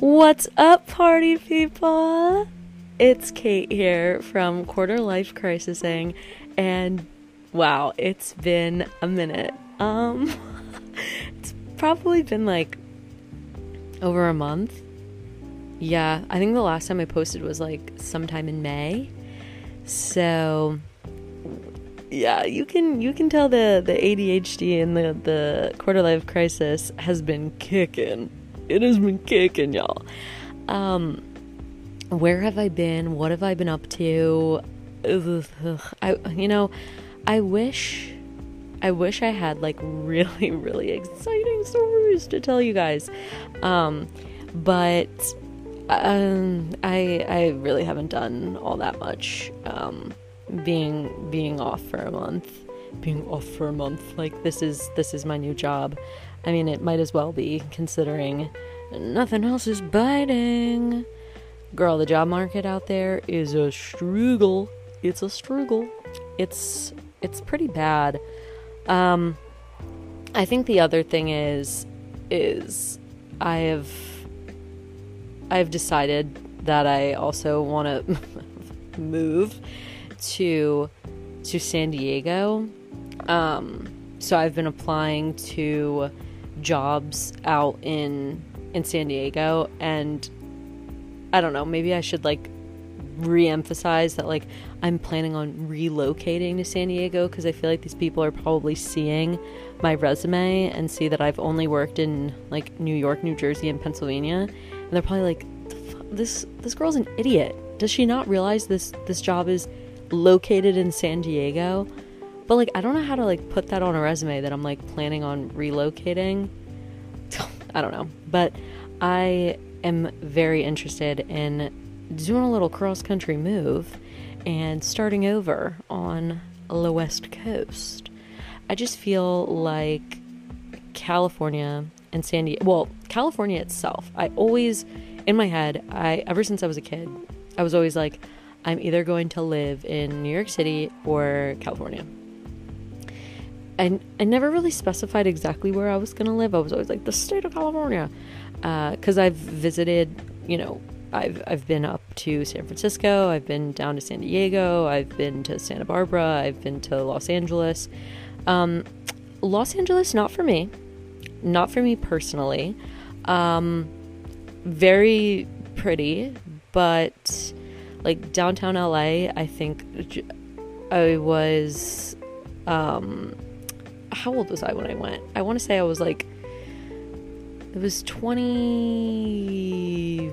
What's up, party people? It's Kate here from Quarter Life Crisising, and wow, it's been a minute. Um, it's probably been like over a month. Yeah, I think the last time I posted was like sometime in May. So yeah, you can you can tell the the ADHD and the the quarter life crisis has been kicking. It has been kicking, y'all. Um, where have I been? What have I been up to? I you know, I wish I wish I had like really really exciting stories to tell you guys. Um, but um, I I really haven't done all that much. Um, being being off for a month being off for a month like this is this is my new job i mean it might as well be considering nothing else is biting. Girl the job market out there is a struggle. It's a struggle. It's it's pretty bad. Um i think the other thing is is i have i've decided that i also want to move to to San Diego. Um, so I've been applying to jobs out in in San Diego and I don't know, maybe I should like re-emphasize that like I'm planning on relocating to San Diego because I feel like these people are probably seeing my resume and see that I've only worked in like New York, New Jersey, and Pennsylvania, and they're probably like, "This this girl's an idiot. Does she not realize this this job is located in San Diego. But like I don't know how to like put that on a resume that I'm like planning on relocating. I don't know. But I am very interested in doing a little cross country move and starting over on the West Coast. I just feel like California and San Diego, well, California itself, I always, in my head, I, ever since I was a kid, I was always like, I'm either going to live in New York City or California. And I never really specified exactly where I was going to live. I was always like the state of California, because uh, I've visited, you know, I've I've been up to San Francisco, I've been down to San Diego, I've been to Santa Barbara, I've been to Los Angeles. Um, Los Angeles, not for me, not for me personally. Um, very pretty, but like downtown LA, I think I was um how old was I when I went? I want to say I was like it was 20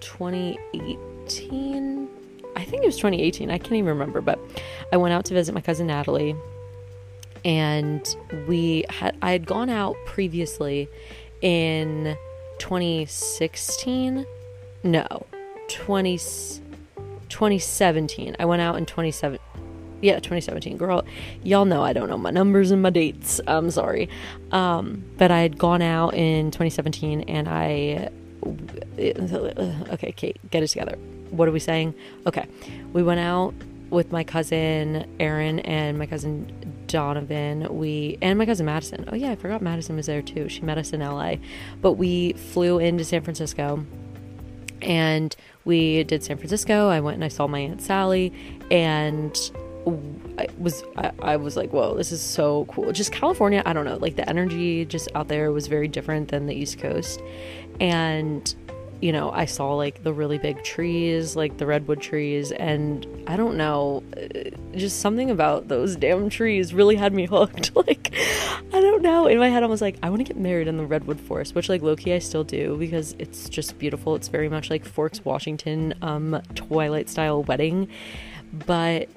2018 I think it was 2018. I can't even remember, but I went out to visit my cousin Natalie and we had I had gone out previously in 2016. No, 20, 2017. I went out in 27. Yeah, 2017. Girl, y'all know I don't know my numbers and my dates. I'm sorry. Um, but I had gone out in 2017 and I. Okay, Kate, get it together. What are we saying? Okay. We went out with my cousin Aaron and my cousin Donovan. We and my cousin Madison. Oh yeah, I forgot Madison was there too. She met us in LA. But we flew into San Francisco and we did San Francisco. I went and I saw my aunt Sally, and I was I, I, was like, whoa, this is so cool. Just California, I don't know, like the energy just out there was very different than the East Coast, and you know, I saw like the really big trees, like the redwood trees, and I don't know, uh, just something about those damn trees really had me hooked. like, I don't know. In my head, I was like, I want to get married in the redwood forest, which, like, lowkey, I still do because it's just beautiful. It's very much like Forks, Washington, um, Twilight style wedding. But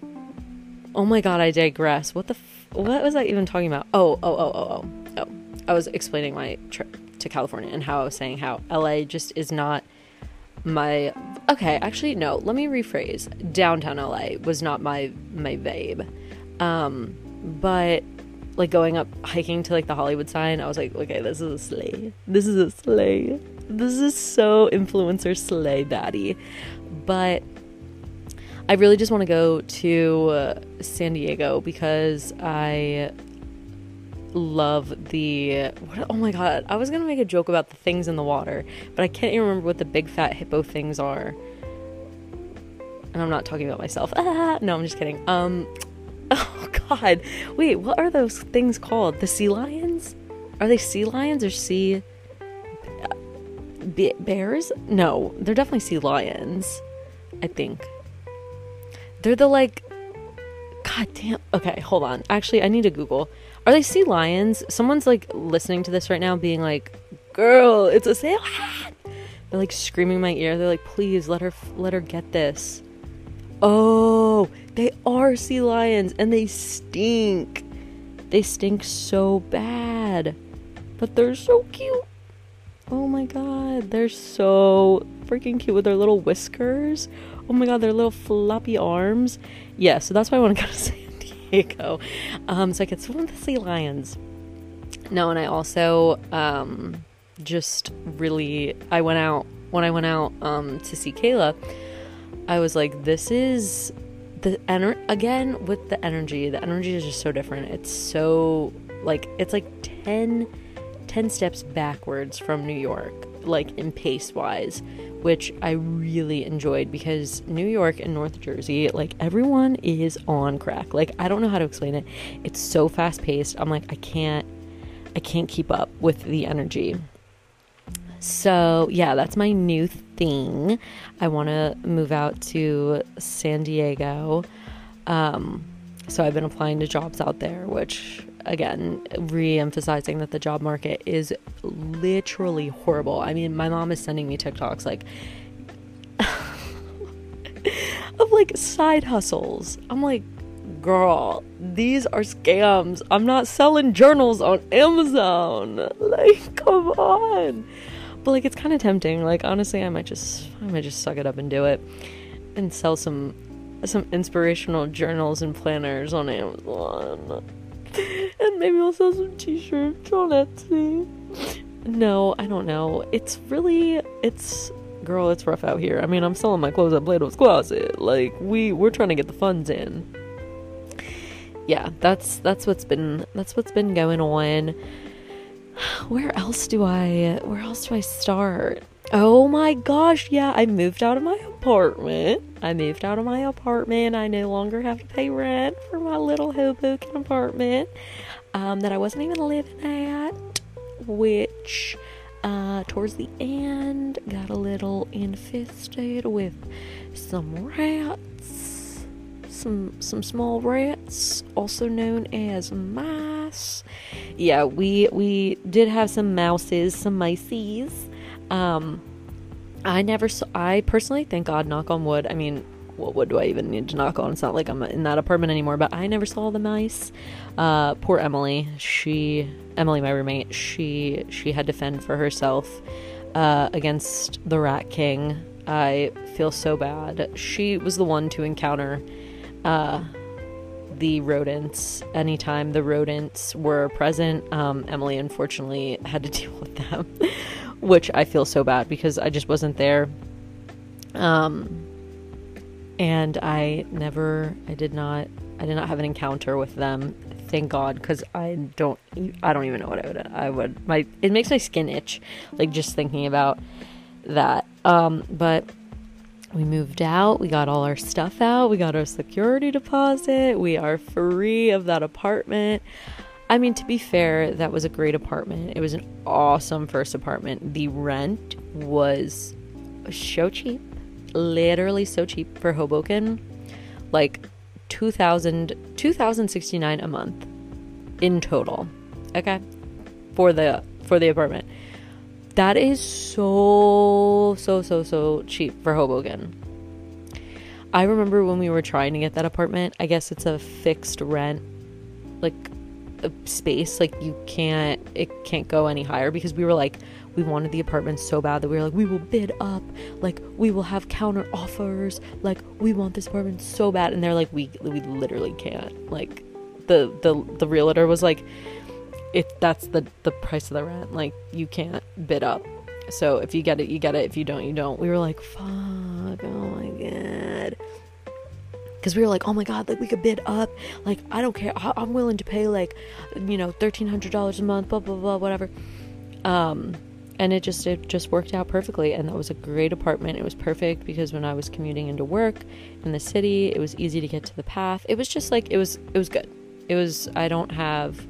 oh my god, I digress. What the, f- what was I even talking about? Oh, oh, oh, oh, oh, oh. I was explaining my trip to California and how I was saying how LA just is not my okay actually no let me rephrase downtown la was not my my babe um but like going up hiking to like the hollywood sign i was like okay this is a slay this is a slay this is so influencer slay baddie but i really just want to go to uh, san diego because i love the. What, oh my god! I was gonna make a joke about the things in the water, but I can't even remember what the big fat hippo things are. And I'm not talking about myself. Ah, no, I'm just kidding. Um, oh god, wait, what are those things called? The sea lions? Are they sea lions or sea bears? No, they're definitely sea lions. I think. They're the like. God damn. Okay, hold on. Actually, I need to Google. Are they sea lions? Someone's like listening to this right now, being like, "Girl, it's a sea lion." They're like screaming in my ear. They're like, "Please let her, let her get this." Oh, they are sea lions, and they stink. They stink so bad, but they're so cute. Oh my god, they're so freaking cute with their little whiskers. Oh my god, their little floppy arms. Yeah, so that's why I want to go to San Diego. Um, so I could swim with the sea lions. No, and I also um, just really I went out when I went out um, to see Kayla. I was like, this is the ener again with the energy. The energy is just so different. It's so like it's like 10 10 steps backwards from New York, like in pace wise, which I really enjoyed because New York and North Jersey, like everyone is on crack. Like I don't know how to explain it. It's so fast paced. I'm like I can't I can't keep up with the energy. So, yeah, that's my new thing. I want to move out to San Diego. Um, so I've been applying to jobs out there, which again, re-emphasizing that the job market is literally horrible. I mean, my mom is sending me TikToks like of like side hustles. I'm like, girl, these are scams. I'm not selling journals on Amazon. Like, come on. But like, it's kind of tempting. Like, honestly, I might just, I might just suck it up and do it, and sell some, some inspirational journals and planners on Amazon maybe I'll sell some t-shirts on Etsy. No, I don't know. It's really it's girl, it's rough out here. I mean, I'm selling my clothes at Plato's Closet. Like we we're trying to get the funds in. Yeah, that's that's what's been that's what's been going on. Where else do I where else do I start? Oh my gosh, yeah, I moved out of my apartment. I moved out of my apartment. I no longer have to pay rent for my little Hoboken apartment um, that I wasn't even living at, which uh, towards the end got a little infested with some rats, some some small rats, also known as mice. Yeah, we we did have some mouses, some mices. Um, I never saw, I personally, thank God, knock on wood. I mean, what wood do I even need to knock on? It's not like I'm in that apartment anymore, but I never saw the mice. Uh, poor Emily. She, Emily, my roommate, she, she had to fend for herself, uh, against the Rat King. I feel so bad. She was the one to encounter, uh, the rodents anytime the rodents were present. Um, Emily unfortunately had to deal with them which I feel so bad because I just wasn't there. Um, and I never, I did not, I did not have an encounter with them. Thank God, because I don't, I don't even know what I would, I would. My, it makes my skin itch, like just thinking about that. Um, but we moved out, we got all our stuff out, we got our security deposit, we are free of that apartment. I mean, to be fair, that was a great apartment. It was an awesome first apartment. The rent was so cheap, literally so cheap for Hoboken. Like 2000 2069 a month in total. Okay? For the for the apartment. That is so so so so cheap for Hoboken. I remember when we were trying to get that apartment, I guess it's a fixed rent like space like you can't it can't go any higher because we were like we wanted the apartment so bad that we were like we will bid up. Like we will have counter offers. Like we want this apartment so bad. And they're like we we literally can't. Like the the the realtor was like if that's the the price of the rent like you can't bid up. So if you get it you get it. If you don't you don't. We were like fuck. Oh my god. Because we were like, oh my god, like we could bid up, like I don't care, I- am willing to pay like, you know, thirteen hundred dollars a month, blah blah blah, whatever. Um, and it just it just worked out perfectly, and that was a great apartment. It was perfect because when I was commuting into work in the city, it was easy to get to the path. It was just like it was it was good. It was I don't have,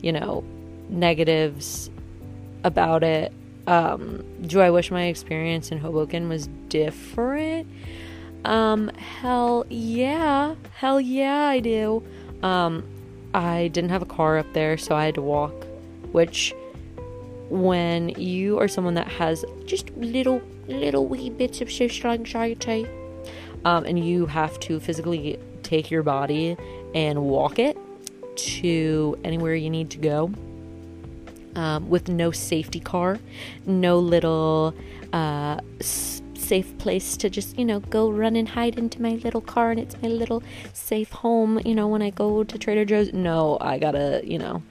you know, negatives about it. Um, do I wish my experience in Hoboken was different? Um, hell yeah. Hell yeah, I do. Um, I didn't have a car up there, so I had to walk, which when you are someone that has just little little wee bits of social anxiety, um, and you have to physically take your body and walk it to anywhere you need to go um, with no safety car, no little uh, safe place to just, you know, go run and hide into my little car and it's my little safe home, you know, when I go to Trader Joe's. No, I gotta, you know,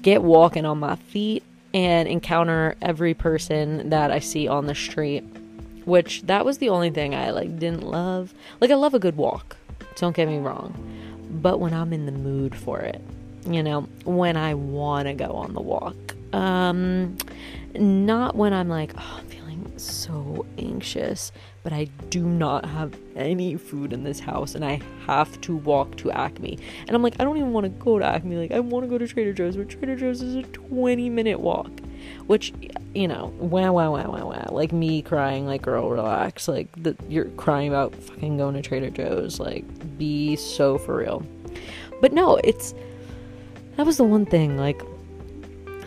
get walking on my feet and encounter every person that I see on the street. Which that was the only thing I like didn't love. Like I love a good walk. Don't get me wrong. But when I'm in the mood for it, you know, when I want to go on the walk. Um not when I'm like, oh, so anxious, but I do not have any food in this house and I have to walk to Acme. And I'm like, I don't even want to go to Acme. Like, I want to go to Trader Joe's, but Trader Joe's is a 20 minute walk. Which, you know, wow, wow, wow, wow, wow. Like me crying, like, girl, relax. Like, the, you're crying about fucking going to Trader Joe's. Like, be so for real. But no, it's. That was the one thing. Like,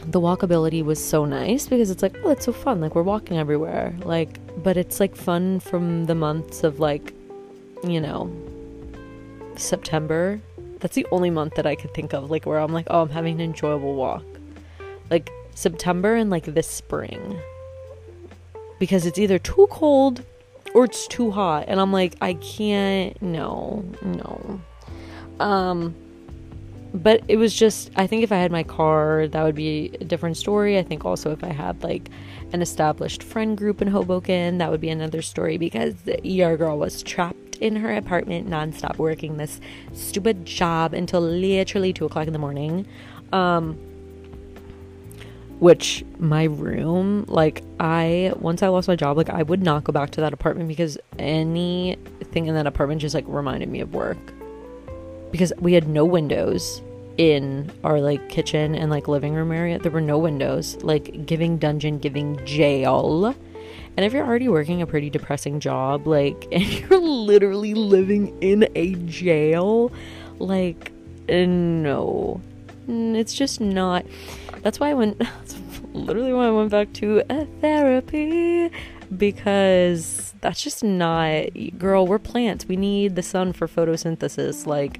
the walkability was so nice because it's like, oh, it's so fun. Like we're walking everywhere. Like, but it's like fun from the months of like, you know, September. That's the only month that I could think of, like where I'm like, oh, I'm having an enjoyable walk. Like September and like this spring. Because it's either too cold or it's too hot. And I'm like, I can't, no, no. Um, but it was just i think if i had my car that would be a different story. I think also if i had like an established friend group in hoboken that would be another story because your girl was trapped in her apartment nonstop working this stupid job until literally two o'clock in the morning um which my room like i once i lost my job like i would not go back to that apartment because anything in that apartment just like reminded me of work because we had no windows in our like kitchen and like living room area. There were no windows, like giving dungeon, giving jail. And if you're already working a pretty depressing job, like, and you're literally living in a jail, like, no, mm, it's just not. That's why I went. That's literally why I went back to a therapy because that's just not. Girl, we're plants. We need the sun for photosynthesis. Like,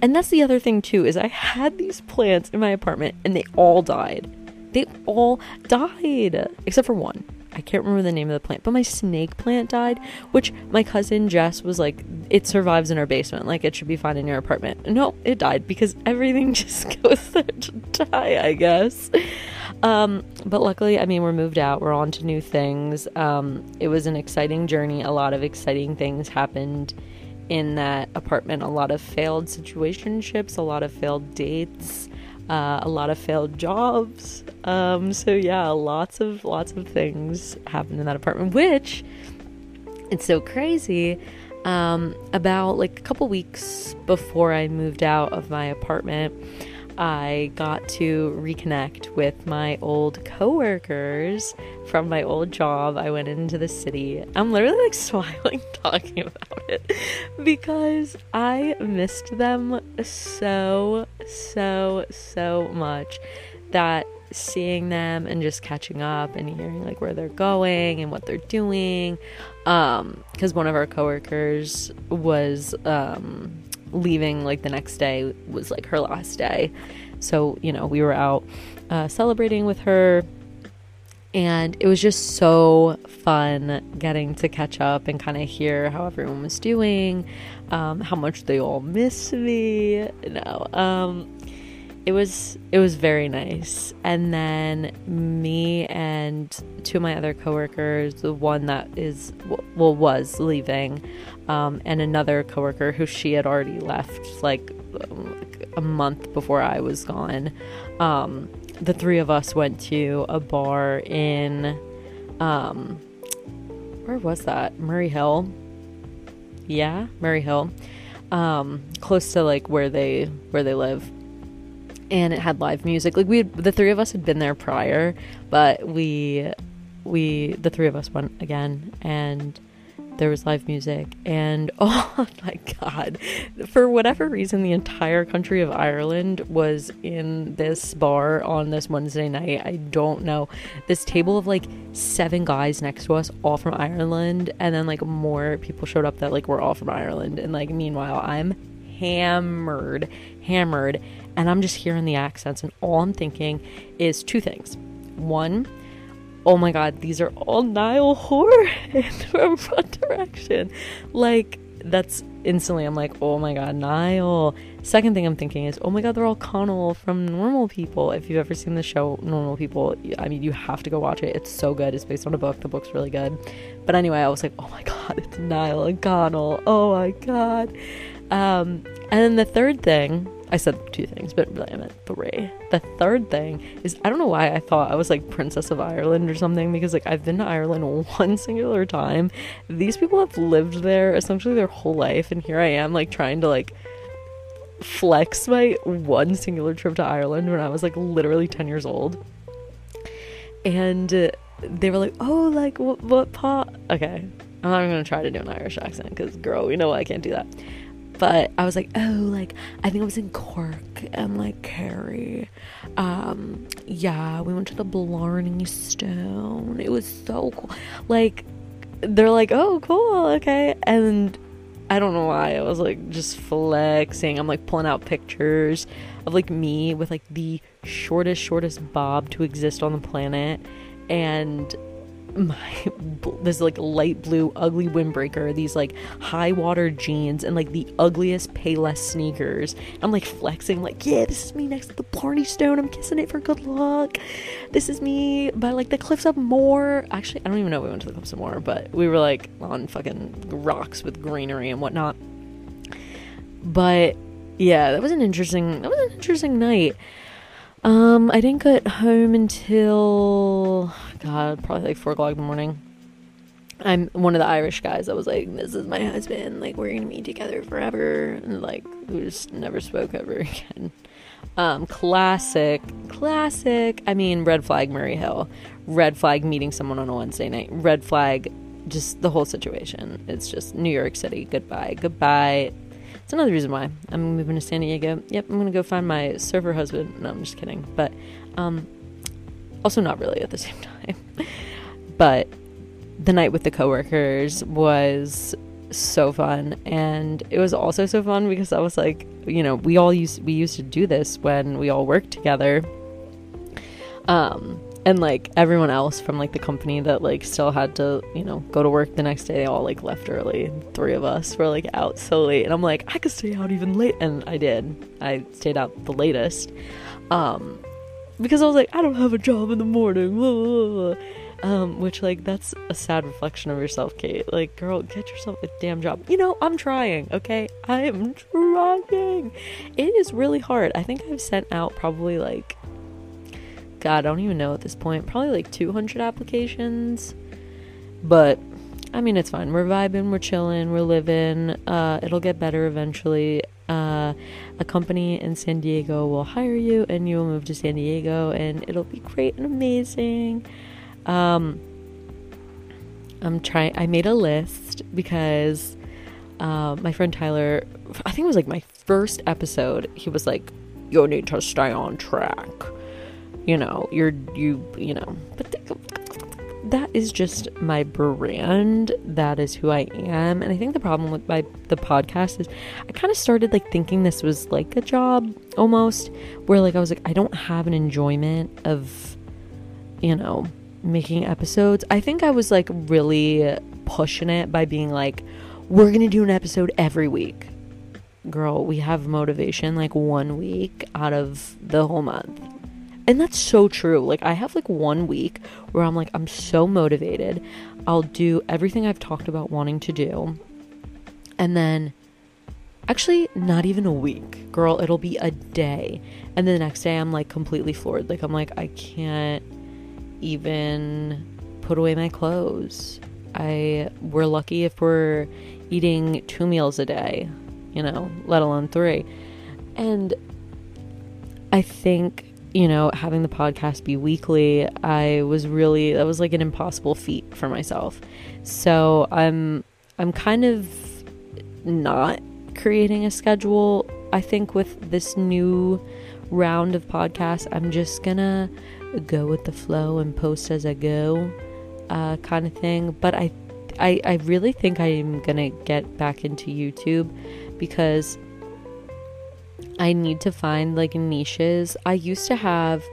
and that's the other thing too is I had these plants in my apartment and they all died. They all died except for one. I can't remember the name of the plant, but my snake plant died, which my cousin Jess was like, it survives in our basement. Like, it should be fine in your apartment. No, it died because everything just goes there to die, I guess. Um, but luckily, I mean, we're moved out, we're on to new things. Um, it was an exciting journey. A lot of exciting things happened in that apartment a lot of failed situationships, a lot of failed dates, uh, a lot of failed jobs. Um, so yeah, lots of lots of things happened in that apartment, which it's so crazy. Um, about like a couple weeks before I moved out of my apartment, I got to reconnect with my old coworkers from my old job. I went into the city. I'm literally like smiling talking about it because I missed them so, so, so much that seeing them and just catching up and hearing like where they're going and what they're doing um because one of our coworkers was um leaving like the next day was like her last day. So, you know, we were out uh, celebrating with her. And it was just so fun getting to catch up and kind of hear how everyone was doing, um, how much they all miss me. No, um, it was it was very nice. And then me and two of my other coworkers, the one that is well was leaving, um, and another coworker who she had already left like, like a month before I was gone. Um, the three of us went to a bar in um, where was that? Murray Hill. Yeah, Murray Hill. Um, close to like where they where they live and it had live music. Like we, had, the three of us had been there prior, but we, we, the three of us went again, and there was live music. And oh my god, for whatever reason, the entire country of Ireland was in this bar on this Wednesday night. I don't know. This table of like seven guys next to us, all from Ireland, and then like more people showed up that like were all from Ireland. And like meanwhile, I'm hammered, hammered and I'm just hearing the accents, and all I'm thinking is two things. One, oh my god, these are all Niall Horan from One Direction. Like, that's instantly, I'm like, oh my god, Niall. Second thing I'm thinking is, oh my god, they're all Connell from Normal People. If you've ever seen the show Normal People, I mean, you have to go watch it. It's so good. It's based on a book. The book's really good. But anyway, I was like, oh my god, it's Niall and Connell. Oh my god. Um, and then the third thing I said two things, but really I meant three. The third thing is I don't know why I thought I was like Princess of Ireland or something because like I've been to Ireland one singular time. These people have lived there essentially their whole life, and here I am like trying to like flex my one singular trip to Ireland when I was like literally 10 years old. And uh, they were like, oh, like what, what pot? Okay, I'm not even gonna try to do an Irish accent because, girl, we know I can't do that but I was like, oh, like I think I was in Cork and like Kerry. Um, yeah, we went to the Blarney Stone. It was so cool. Like, they're like, oh, cool, okay, and I don't know why I was like just flexing. I'm like pulling out pictures of like me with like the shortest, shortest bob to exist on the planet, and my this like light blue ugly windbreaker these like high water jeans and like the ugliest payless sneakers. I'm like flexing like yeah this is me next to the blarney stone. I'm kissing it for good luck. This is me by like the cliffs of moher actually i don't even know we went to the cliffs of moher but we were like on fucking rocks with greenery and whatnot. But yeah that was an interesting that was an interesting night. Um, I didn't get home until God, probably like four o'clock in the morning. I'm one of the Irish guys that was like, "This is my husband. Like, we're gonna be together forever," and like, we just never spoke ever again. Um, classic, classic. I mean, red flag Murray Hill, red flag meeting someone on a Wednesday night, red flag, just the whole situation. It's just New York City. Goodbye, goodbye. It's another reason why I'm moving to San Diego. Yep, I'm gonna go find my surfer husband. No, I'm just kidding. But um, also not really at the same time. but the night with the coworkers was so fun. And it was also so fun because I was like, you know, we all used we used to do this when we all worked together. Um and like everyone else from like the company that like still had to you know go to work the next day they all like left early. Three of us were like out so late. And i'm like i could stay out even late. And i did. I stayed out the latest. Um because i was like i don't have a job in the morning. Um which like that's a sad reflection of yourself kate. Like girl get yourself a damn job. You know i'm trying okay? I am trying. It is really hard. I think i've sent out probably like God, I don't even know at this point. Probably like 200 applications. But I mean, it's fine. We're vibing, we're chilling, we're living. Uh, it'll get better eventually. Uh, a company in San Diego will hire you, and you will move to San Diego, and it'll be great and amazing. Um, I'm trying. I made a list because uh, my friend Tyler, I think it was like my first episode. He was like, "You need to stay on track." you know, you're you you know, but that is just my brand. That is who I am. And I think the problem with my the podcast is I kind of started like thinking this was like a job almost where like I was like I don't have an enjoyment of you know, making episodes. I think I was like really pushing it by being like we're going to do an episode every week. girl, we have motivation like one week out of the whole month. And that's so true. Like, I have like one week where I'm like, I'm so motivated. I'll do everything I've talked about wanting to do. And then, actually, not even a week, girl, it'll be a day. And then the next day, I'm like completely floored. Like, I'm like, I can't even put away my clothes. I, we're lucky if we're eating two meals a day, you know, let alone three. And I think you know, having the podcast be weekly, I was really that was like an impossible feat for myself. So I'm I'm kind of not creating a schedule. I think with this new round of podcasts, I'm just gonna go with the flow and post as I go, uh, kind of thing. But I, I, I really think I'm gonna get back into YouTube because I need to find like niches. I used to have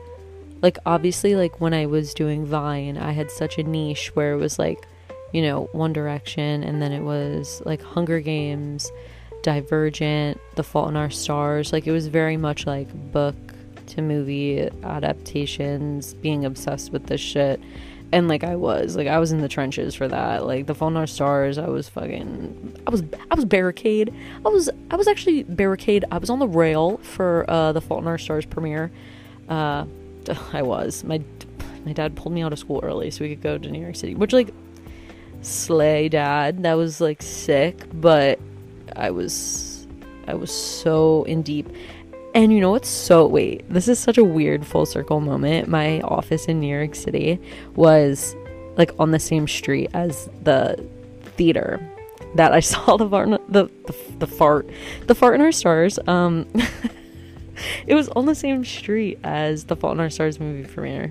like obviously like when I was doing Vine, I had such a niche where it was like, you know, One Direction and then it was like Hunger Games, Divergent, The Fault in Our Stars. Like it was very much like book to movie adaptations, being obsessed with this shit and like I was, like I was in the trenches for that. Like the in Our Stars, I was fucking, I was, I was barricade. I was, I was actually barricade. I was on the rail for uh, the Fault in Our Stars premiere. Uh, I was. My, my dad pulled me out of school early so we could go to New York City, which like, slay dad. That was like sick, but I was, I was so in deep. And you know what's so wait, this is such a weird full circle moment. My office in New York City was like on the same street as the theater that I saw the fart the, the, the fart the fart in our stars. Um it was on the same street as the Fault in Our Stars movie premiere.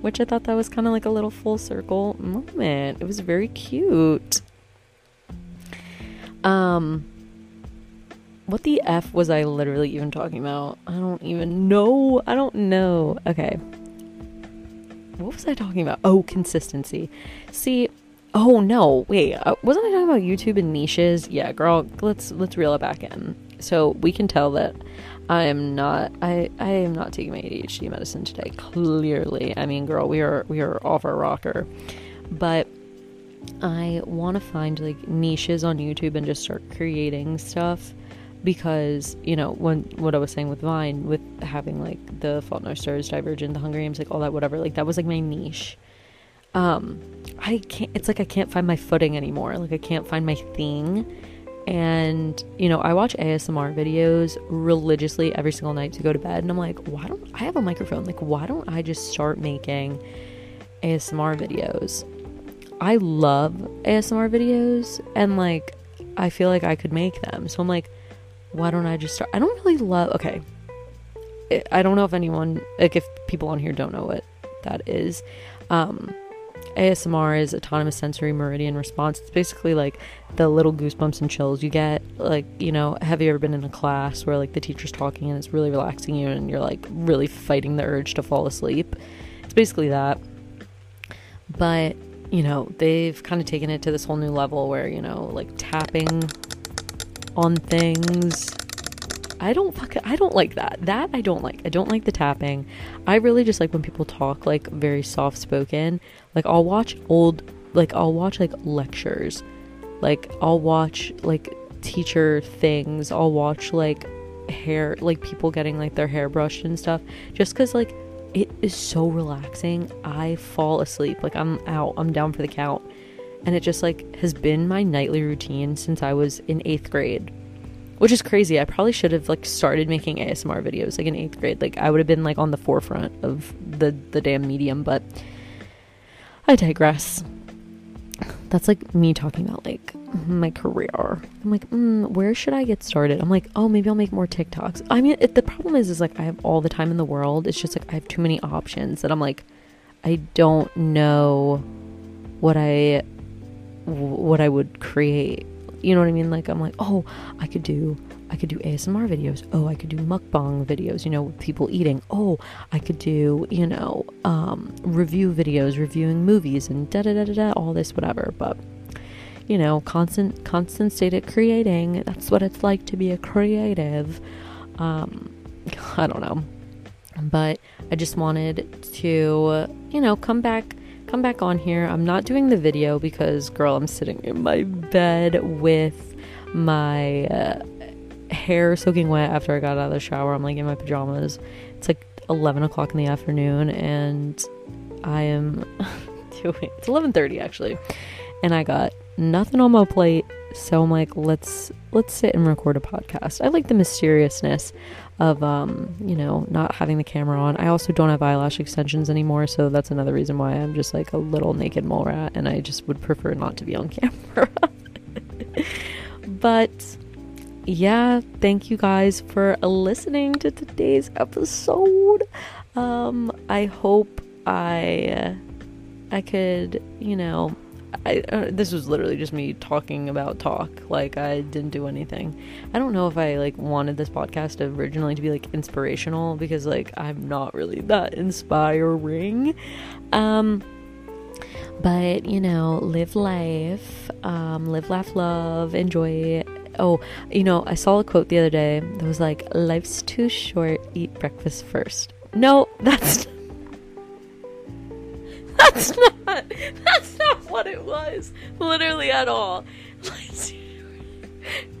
Which I thought that was kind of like a little full circle moment. It was very cute. Um what the F was I literally even talking about? I don't even know. I don't know. Okay. What was I talking about? Oh, consistency. See, oh no, wait. Uh, wasn't I talking about YouTube and niches? Yeah, girl, let's let's reel it back in. So we can tell that I am not I I am not taking my ADHD medicine today. Clearly. I mean, girl, we are we are off our rocker. But I want to find like niches on YouTube and just start creating stuff because you know when what I was saying with Vine with having like the Fault in Our Stars, Divergent, the Hunger Games, like all that whatever, like that was like my niche. Um, I can't. It's like I can't find my footing anymore. Like I can't find my thing. And you know, I watch ASMR videos religiously every single night to go to bed, and I'm like, why don't I have a microphone? Like, why don't I just start making ASMR videos? I love ASMR videos, and like, I feel like I could make them. So I'm like, why don't I just start? I don't really love. Okay, I don't know if anyone, like, if people on here don't know what that is. Um, ASMR is autonomous sensory meridian response. It's basically like the little goosebumps and chills you get. Like, you know, have you ever been in a class where like the teacher's talking and it's really relaxing you and you're like really fighting the urge to fall asleep? It's basically that. But, you know, they've kind of taken it to this whole new level where, you know, like tapping on things. I don't fucking I don't like that. That I don't like. I don't like the tapping. I really just like when people talk like very soft spoken. Like I'll watch old like I'll watch like lectures. Like I'll watch like teacher things. I'll watch like hair like people getting like their hair brushed and stuff just cuz like it is so relaxing. I fall asleep. Like I'm out. I'm down for the count and it just like has been my nightly routine since I was in 8th grade. Which is crazy. I probably should have like started making ASMR videos like in 8th grade. Like I would have been like on the forefront of the the damn medium, but I digress. That's like me talking about like my career. I'm like, mm, where should I get started? I'm like, oh, maybe I'll make more TikToks. I mean, it, the problem is, is like I have all the time in the world. It's just like I have too many options that I'm like, I don't know what I what I would create. You know what I mean? Like I'm like, oh, I could do I could do ASMR videos. Oh, I could do mukbang videos, you know, with people eating. Oh, I could do, you know, um, review videos, reviewing movies and da da da da da, all this, whatever. But, you know, constant constant state of creating. That's what it's like to be a creative. Um, I don't know. But I just wanted to, you know, come back come back on here. I'm not doing the video because girl, I'm sitting in my bed with my uh, hair soaking wet after I got out of the shower. I'm like in my pajamas. It's like 11 o'clock in the afternoon, and I am doing. It's 11:30 actually, and I got nothing on my plate. So I'm like, let's let's sit and record a podcast. I like the mysteriousness of um, you know, not having the camera on. I also don't have eyelash extensions anymore, so that's another reason why I'm just like a little naked mole rat and I just would prefer not to be on camera. but yeah, thank you guys for listening to today's episode. Um, I hope I I could, you know, I, uh, this was literally just me talking about talk. Like I didn't do anything. I don't know if I like wanted this podcast originally to be like inspirational because like I'm not really that inspiring. Um but you know, live life, um live laugh love, enjoy Oh, you know, I saw a quote the other day that was like life's too short, eat breakfast first. No, that's That's not. was. Literally at all.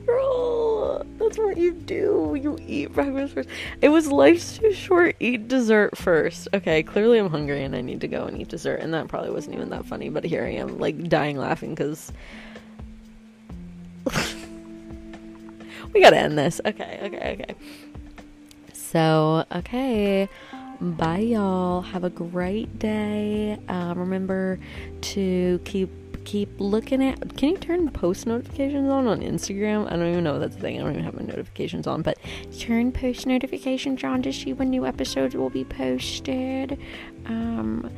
Girl, that's what you do. You eat breakfast first. It was life's too short. Eat dessert first. Okay, clearly I'm hungry and I need to go and eat dessert. And that probably wasn't even that funny, but here I am, like dying laughing because we gotta end this. Okay, okay, okay. So, okay. Bye, y'all. Have a great day. Uh, remember to keep keep looking at. Can you turn post notifications on on Instagram? I don't even know that's the thing. I don't even have my notifications on, but turn post notifications on to see when new episodes will be posted. Um,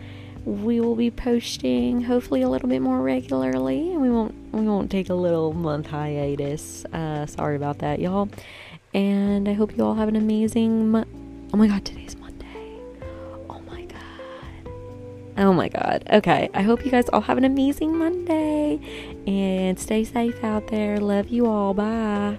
we will be posting hopefully a little bit more regularly, and we won't we won't take a little month hiatus. Uh, sorry about that, y'all. And I hope you all have an amazing. Mo- oh my God, today's. Oh my god. Okay. I hope you guys all have an amazing Monday and stay safe out there. Love you all. Bye.